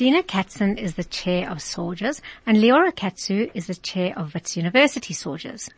Deena Katzen is the chair of SAUJS and Liora Katzew is the chair of Wits University SAUJS.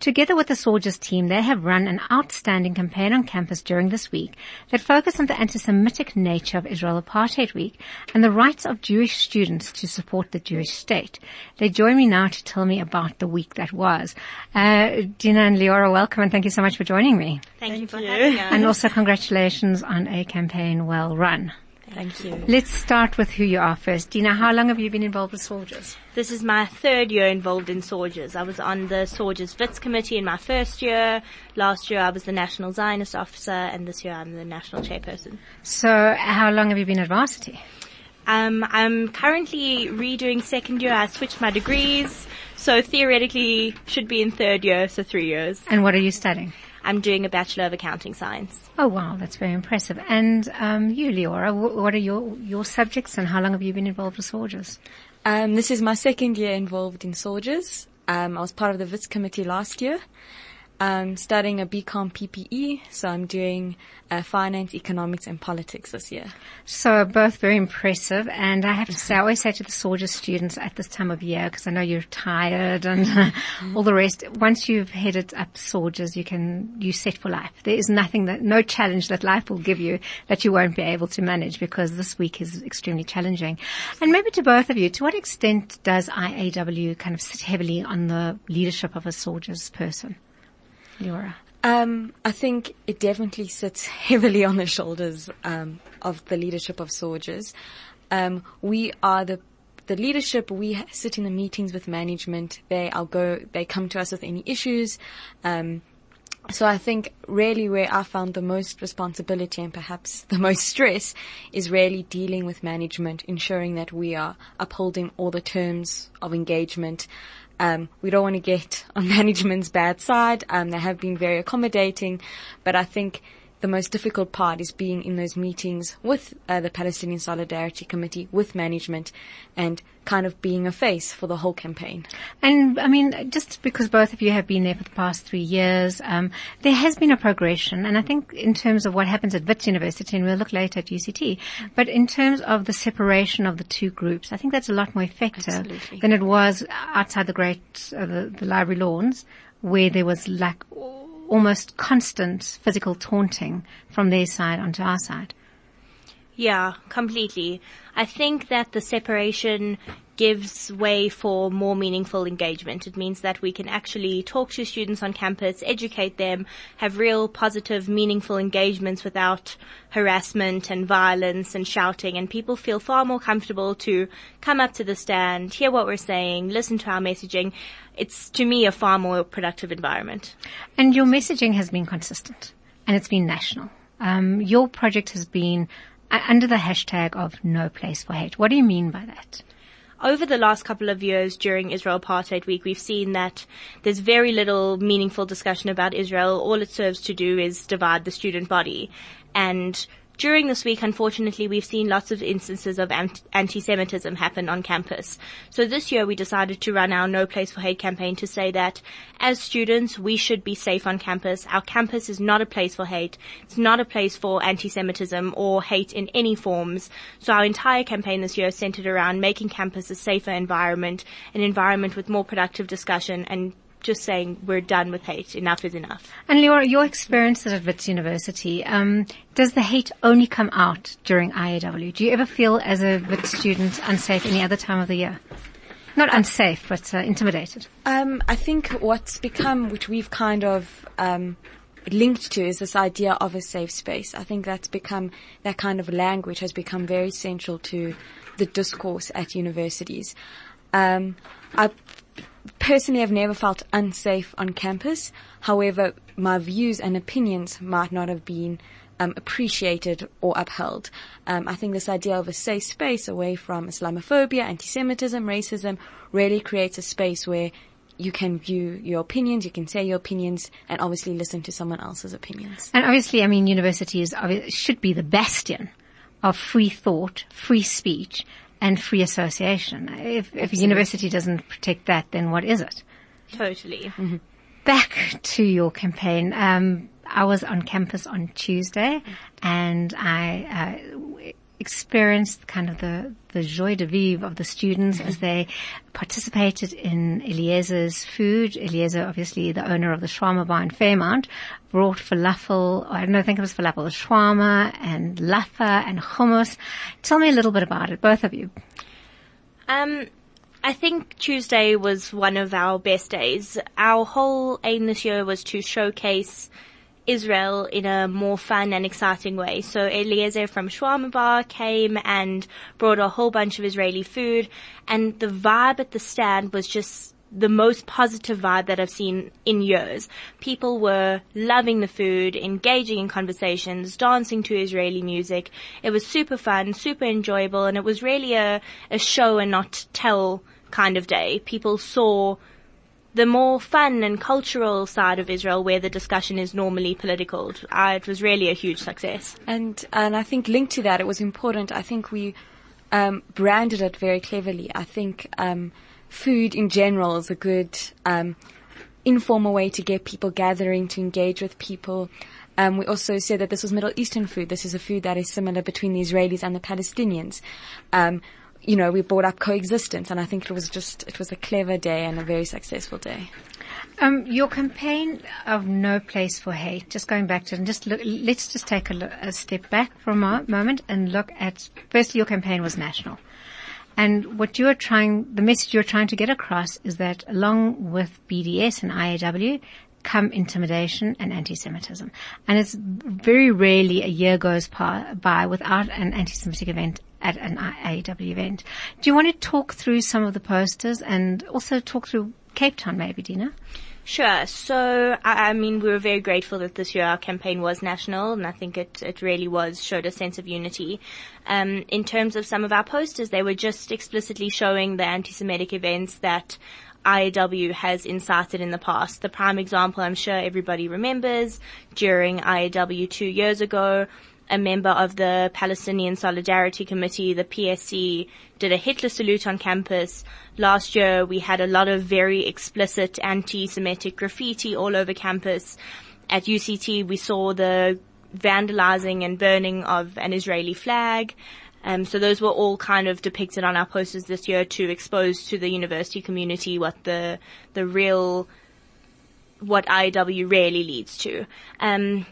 Together with the SAUJS team, they have run an outstanding campaign on campus during this week that focused on the anti-Semitic nature of Israel Apartheid Week and the rights of Jewish students to support the Jewish state. They join me now to tell me about the week that was. Uh, Deena and Liora, welcome and thank you so much for joining me. Thank, Thank you for you. having us. And also congratulations on a campaign well run. Thank you. Let's start with who you are first. Deena, how long have you been involved with SAUJS? This is my third year involved in SAUJS. I was on the SAUJS Wits committee in my first year. Last year I was the National Zionist officer and this year I'm the national chairperson. So how long have you been at varsity? Um, I'm currently redoing second year. I switched my degrees. So theoretically should be in third year, so three years. And what are you studying? I'm doing a Bachelor of Accounting Science. Oh wow, that's very impressive. And um, you, Liora, what are your, your subjects and how long have you been involved with SAUJS? Um, this is my second year involved in SAUJS. Um, I was part of the Wits committee last year. I'm studying a BCom PPE, so I'm doing uh, finance, economics, and politics this year. So both very impressive, and I have to say, I always say to the SAUJS students at this time of year, because I know you're tired and all the rest. Once you've headed up SAUJS, you can you set for life. There is nothing that, no challenge that life will give you that you won't be able to manage, because this week is extremely challenging. And maybe to both of you, to what extent does IAW kind of sit heavily on the leadership of a SAUJS person? Liora? Um, I think it definitely sits heavily on the shoulders um, of the leadership of SAUJS. Um, we are the the leadership. We sit in the meetings with management. They I'll go. They come to us with any issues. Um, so I think really where I found the most responsibility and perhaps the most stress is really dealing with management, ensuring that we are upholding all the terms of engagement, um, we don't want to get on management's bad side. Um, they have been very accommodating, but I think the most difficult part is being in those meetings with uh, the Palestinian Solidarity Committee, with management, and kind of being a face for the whole campaign. And I mean, just because both of you have been there for the past three years, um, there has been a progression, and I think in terms of what happens at Wits University, and we'll look later at UCT, but in terms of the separation of the two groups, I think that's a lot more effective Absolutely. than it was outside the great uh, the, the library lawns, where there was like almost constant physical taunting from their side onto our side. Yeah, completely. I think that the separation gives way for more meaningful engagement. It means that we can actually talk to students on campus, educate them, have real positive, meaningful engagements without harassment and violence and shouting and people feel far more comfortable to come up to the stand, hear what we're saying, listen to our messaging. It's to me a far more productive environment. And your messaging has been consistent and it's been national. Um, your project has been Uh, under the hashtag of no place for hate. What do you mean by that? over the last couple of years during Israel Apartheid Week, we've seen that there's very little meaningful discussion about Israel. All it serves to do is divide the student body. And during this week, unfortunately, we've seen lots of instances of anti-Semitism happen on campus. So this year we decided to run our No Place for Hate campaign to say that as students, we should be safe on campus. Our campus is not a place for hate. It's not a place for anti-Semitism or hate in any forms. So our entire campaign this year centered around making campus a safer environment, an environment with more productive discussion and just saying we're done with hate. Enough is enough. And your your experiences at Wits University, um, does the hate only come out during IAW? Do you ever feel as a Wits student unsafe any other time of the year? Not unsafe, but uh, intimidated. Um, I think what's become, which we've kind of um, linked to, is this idea of a safe space. I think that's become that kind of language has become very central to the discourse at universities. Um, I personally I've never felt unsafe on campus. However, my views and opinions might not have been um, appreciated or upheld. Um, I think this idea of a safe space away from Islamophobia, anti-Semitism, racism really creates a space where you can view your opinions, you can say your opinions, and obviously listen to someone else's opinions. And obviously, I mean, universities should be the bastion of free thought, free speech, and free association. If, if a university doesn't protect that, then what is it? Totally. Mm-hmm. back to your campaign. Um, I was on campus on Tuesday and I uh, experienced kind of the, the joie de vivre of the students as they participated in Eliezer's food. Eliezer, obviously the owner of the shawarma bar in Fairmount, brought falafel, I don't know, I think it was falafel, shawarma and laffa and hummus. Tell me a little bit about it, both of you. Um, I think Tuesday was one of our best days. Our whole aim this year was to showcase Israel in a more fun and exciting way. So Eliezer from Shawarma Bar came and brought a whole bunch of Israeli food and the vibe at the stand was just the most positive vibe that I've seen in years. People were loving the food, engaging in conversations, dancing to Israeli music. It was super fun, super enjoyable, and it was really a, a show and not tell kind of day. People saw the more fun and cultural side of Israel where the discussion is normally political. Uh, it was really a huge success. And, and I think linked to that, it was important. I think we, um, branded it very cleverly. I think, um, food in general is a good, um, informal way to get people gathering, to engage with people. Um, we also said that this was Middle Eastern food. This is a food that is similar between the Israelis and the Palestinians. Um, you know, we brought up coexistence and I think it was just, it was a clever day and a very successful day. Um, your campaign of no place for hate, just going back to it and just look, let's just take a, look, a step back for a mo- moment and look at, firstly your campaign was national. And what you're trying, the message you're trying to get across is that along with BDS and IAW, come intimidation and anti-Semitism. And it's very rarely a year goes by without an anti-Semitic event at an IAW event. Do you want to talk through some of the posters and also talk through Cape Town maybe, Deena? Sure. So, I, I, mean, we were very grateful that this year our campaign was national, and I think it, it really was, showed a sense of unity. Um, in terms of some of our posters, they were just explicitly showing the anti-Semitic events that IAW has incited in the past. The prime example I'm sure everybody remembers during IAW two years ago, a member of the Palestinian Solidarity Committee, the PSC, did a Hitler salute on campus. Last year we had a lot of very explicit anti-Semitic graffiti all over campus. At UCT we saw the vandalizing and burning of an Israeli flag. Um, so those were all kind of depicted on our posters this year to expose to the university community what the the real what IAW really leads to. Um,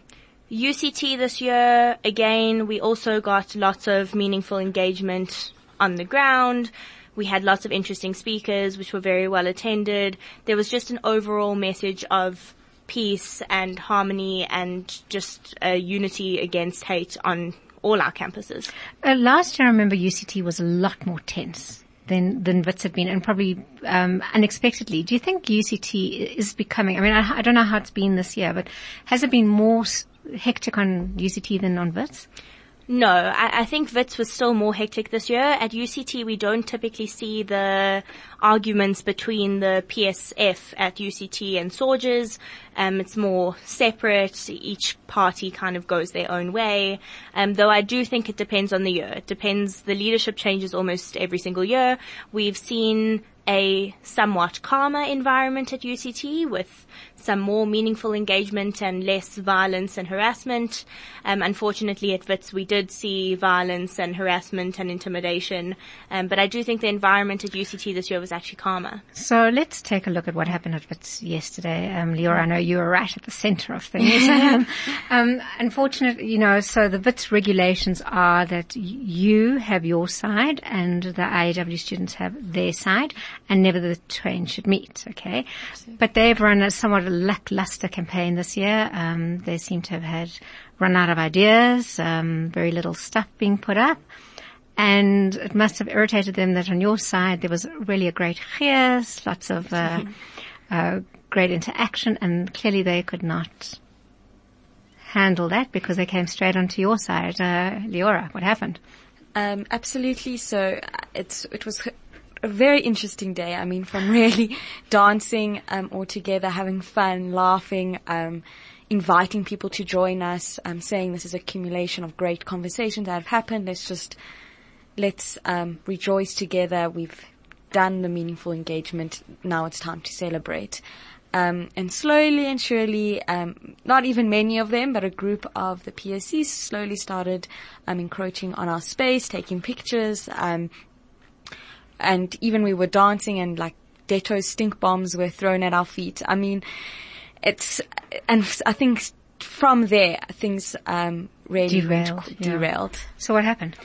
UCT this year, again, we also got lots of meaningful engagement on the ground. We had lots of interesting speakers, which were very well attended. There was just an overall message of peace and harmony and just a unity against hate on all our campuses. Uh, last year, I remember UCT was a lot more tense than than Wits had been, and probably um, unexpectedly. Do you think UCT is becoming? I mean, I, I, don't know how it's been this year, but has it been more hectic on UCT than on Wits? No, I, I, think Wits was still more hectic this year. At UCT, we don't typically see the arguments between the PSF at UCT and SAUJS. Um, it's more separate. Each party kind of goes their own way. Um, though I do think it depends on the year. It depends. The leadership changes almost every single year. We've seen a somewhat calmer environment at UCT with some more meaningful engagement and less violence and harassment. Um, unfortunately, at WITS we did see violence and harassment and intimidation, um, but I do think the environment at UCT this year was actually calmer. So let's take a look at what happened at WITS yesterday. Um, Liora, I know you were right at the centre of things. um, um unfortunately, you know, so the WITS regulations are that you have your side and the IAW students have their side, and never the twain should meet. Okay, but they've run a somewhat lackluster campaign this year. Um, they seem to have had run out of ideas, um, very little stuff being put up. And it must have irritated them that on your side there was really a great cheers, lots of uh, uh, great interaction, and clearly they could not handle that because they came straight onto your side. Uh, Liora, what happened? Um, absolutely. So uh, it's it was a very interesting day. I mean, from really dancing um, all together, having fun, laughing, um, inviting people to join us, um, saying this is accumulation of great conversations that have happened. Let's just let's um, rejoice together. We've done the meaningful engagement. Now it's time to celebrate. Um, and slowly and surely, um, not even many of them, but a group of the PSCs slowly started um, encroaching on our space, taking pictures, um, and even we were dancing and like Dettol stink bombs were thrown at our feet. I mean, it's and I think from there things um, really Derailed, went- yeah. derailed. So what happened?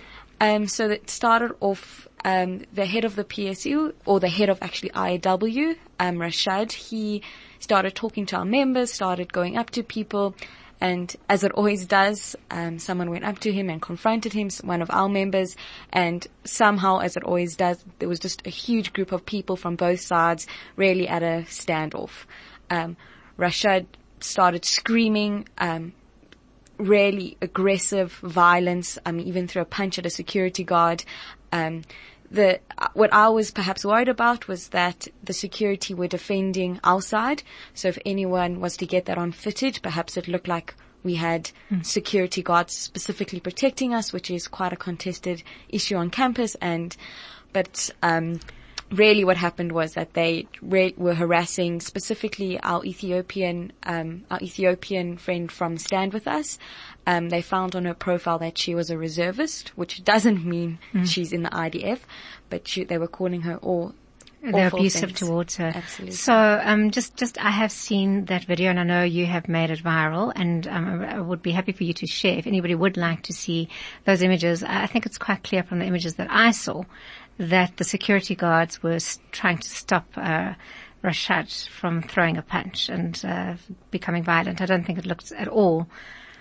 Um, so it started off, um, the head of the PSU, or the head of actually IAW, um, Rashad, he started talking to our members, started going up to people, and as it always does, um, someone went up to him and confronted him, one of our members, and somehow, as it always does, there was just a huge group of people from both sides, really at a standoff. Um, Rashad started screaming, um, really aggressive violence. I mean, even through a punch at a security guard. Um, the what I was perhaps worried about was that the security were defending our side. So if anyone was to get that on footage, perhaps it looked like we had security guards specifically protecting us, which is quite a contested issue on campus. And but um, really what happened was that they re- were harassing specifically our Ethiopian, um, our Ethiopian friend from Stand With Us. Um, they found on her profile that she was a reservist, which doesn't mean she's in the IDF, but she, they were calling her all They're abusive things. towards her. Absolutely. So, um, just, just, I have seen that video and I know you have made it viral and, um, I would be happy for you to share if anybody would like to see those images. I think it's quite clear from the images that I saw that the security guards were trying to stop, uh, Rashad from throwing a punch and, uh, becoming violent. I don't think it looked at all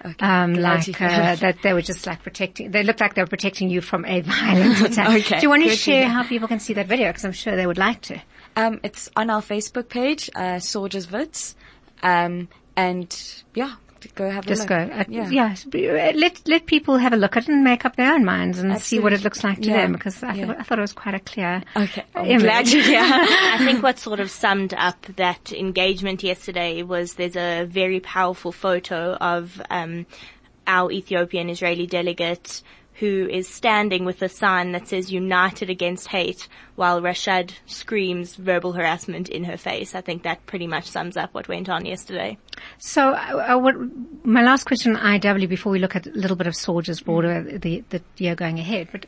Okay, um, like uh, that. they were just like protecting. They looked like they were protecting you from a violent attack. Okay, Do you want to good share how people can see that video? Because I'm sure they would like to. Um, it's on our Facebook page, uh, SAUJS Wits. Um, and yeah, go have a Just go. Uh, yeah. Yes. Let let people have a look at it and make up their own minds and see what it looks like to Yeah. them. Because I, Yeah. thought I thought it was quite a clear. Okay. I'm image. glad you hear. I think what sort of summed up that engagement yesterday was there's a very powerful photo of um, our Ethiopian Israeli delegate who is standing with a sign that says United Against Hate while Rashad screams verbal harassment in her face. I think that pretty much sums up what went on yesterday. So, uh, uh, what, my last question IW before we look at a little bit of Soldiers Border, the, the year going ahead, but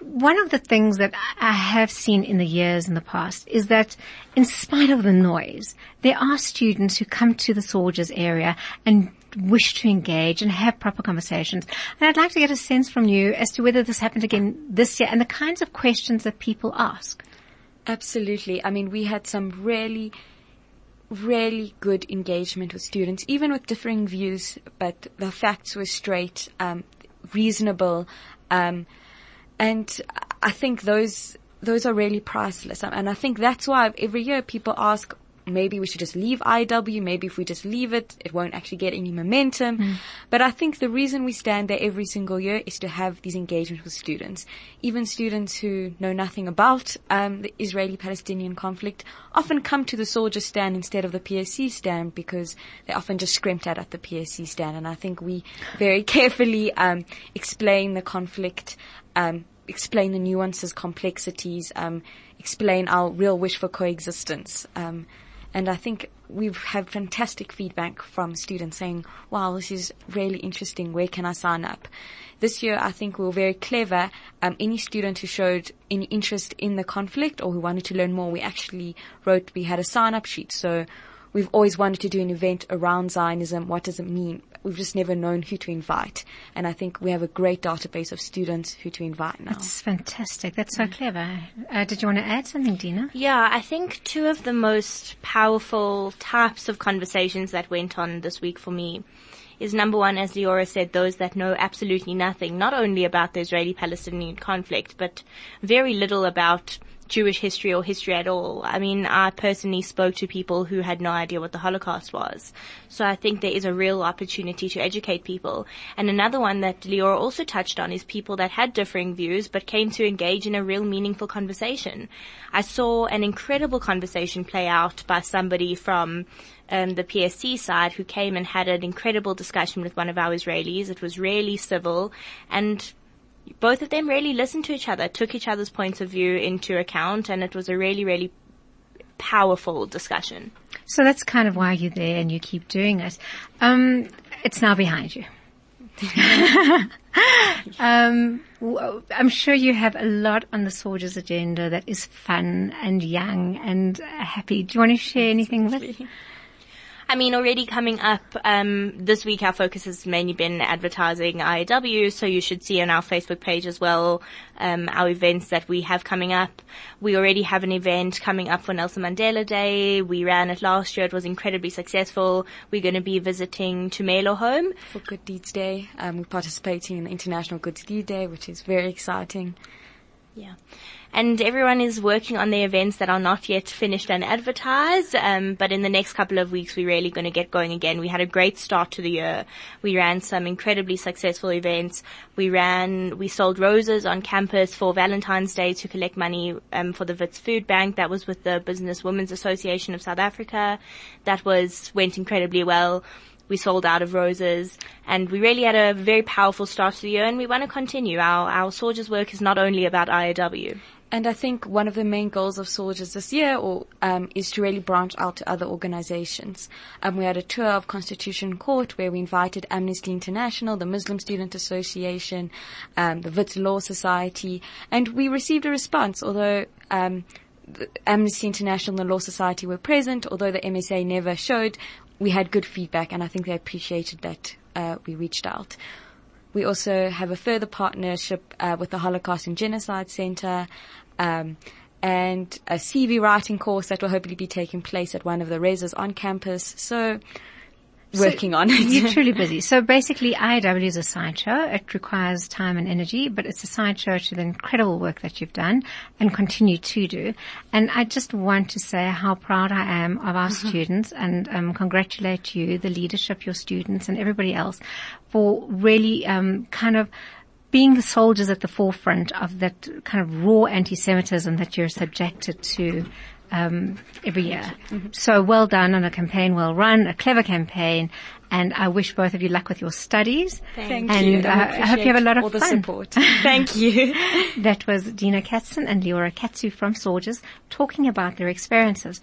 one of the things that I have seen in the years in the past is that in spite of the noise, there are students who come to the SAUJS area and wish to engage and have proper conversations. And I'd like to get a sense from you as to whether this happened again this year and the kinds of questions that people ask. Absolutely. I mean, we had some really, really good engagement with students, even with differing views, but the facts were straight, um, reasonable, um, and I think those those are really priceless. And I think that's why every year people ask, maybe we should just leave IW. Maybe if we just leave it, it won't actually get any momentum. But I think the reason we stand there every single year is to have these engagements with students, even students who know nothing about um, the Israeli-Palestinian conflict. Often come to the SAUJS stand instead of the PSC stand because they often just scrimped at at the PSC stand. And I think we very carefully um, explain the conflict. Um, explain the nuances, complexities, um, explain our real wish for coexistence. Um, and I think we've had fantastic feedback from students saying, wow, this is really interesting. Where can I sign up? This year, I think we were very clever. Um, any student who showed any interest in the conflict or who wanted to learn more, we actually wrote, we had a sign up sheet. So we've always wanted to do an event around Zionism. What does it mean? We've just never known who to invite. And I think we have a great database of students who to invite now. It's fantastic. That's so clever. Uh, did you want to add something, Deena? Yeah, I think two of the most powerful types of conversations that went on this week for me is number one, as Liora said, those that know absolutely nothing, not only about the Israeli-Palestinian conflict, but very little about Jewish history or history at all. I mean, I personally spoke to people who had no idea what the Holocaust was. So I think there is a real opportunity to educate people. And another one that Liora also touched on is people that had differing views but came to engage in a real meaningful conversation. I saw an incredible conversation play out by somebody from um, the PSC side who came and had an incredible discussion with one of our Israelis. It was really civil and both of them really listened to each other, took each other's points of view into account, and it was a really, really powerful discussion. So that's kind of why you're there and you keep doing it. Um, it's now behind you. um, I'm sure you have a lot on the SAUJS agenda that is fun and young and happy. Do you want to share anything with? I mean, already coming up um, this week, our focus has mainly been advertising IAW, so you should see on our Facebook page as well um, our events that we have coming up. We already have an event coming up for Nelson Mandela Day. We ran it last year; it was incredibly successful. We're going to be visiting Tumelo Home for Good Deeds Day. Um, we're participating in the International Good Deeds Day, which is very exciting. Yeah. And everyone is working on the events that are not yet finished and advertised. Um, but in the next couple of weeks, we're really going to get going again. We had a great start to the year. We ran some incredibly successful events. We ran, we sold roses on campus for Valentine's Day to collect money um, for the Wits Food Bank. That was with the Business Women's Association of South Africa. That was went incredibly well we sold out of roses and we really had a very powerful start to the year and we want to continue. Our, our SAUJS work is not only about IAW. And I think one of the main goals of SAUJS this year or, um, is to really branch out to other organizations. Um, we had a tour of Constitution Court where we invited Amnesty International, the Muslim Student Association, um, the Wits Law Society, and we received a response, although um, Amnesty International and the Law Society were present, although the MSA never showed, we had good feedback and I think they appreciated that uh, we reached out. We also have a further partnership uh, with the Holocaust and Genocide Center. Um, and a CV writing course that will hopefully be taking place at one of the reses on campus. So, working so on it. You're truly busy. So basically IAW is a sideshow. It requires time and energy, but it's a sideshow to the incredible work that you've done and continue to do. And I just want to say how proud I am of our students and um, congratulate you, the leadership, your students and everybody else for really um, kind of being the soldiers at the forefront of that kind of raw anti-Semitism that you're subjected to um, every year. Mm-hmm. So well done on a campaign, well run, a clever campaign, and I wish both of you luck with your studies. Thank and, you. And uh, I hope you have a lot of all fun. the support. Thank you. that was Deena Katzen and Liora Katzew from SAUJS talking about their experiences.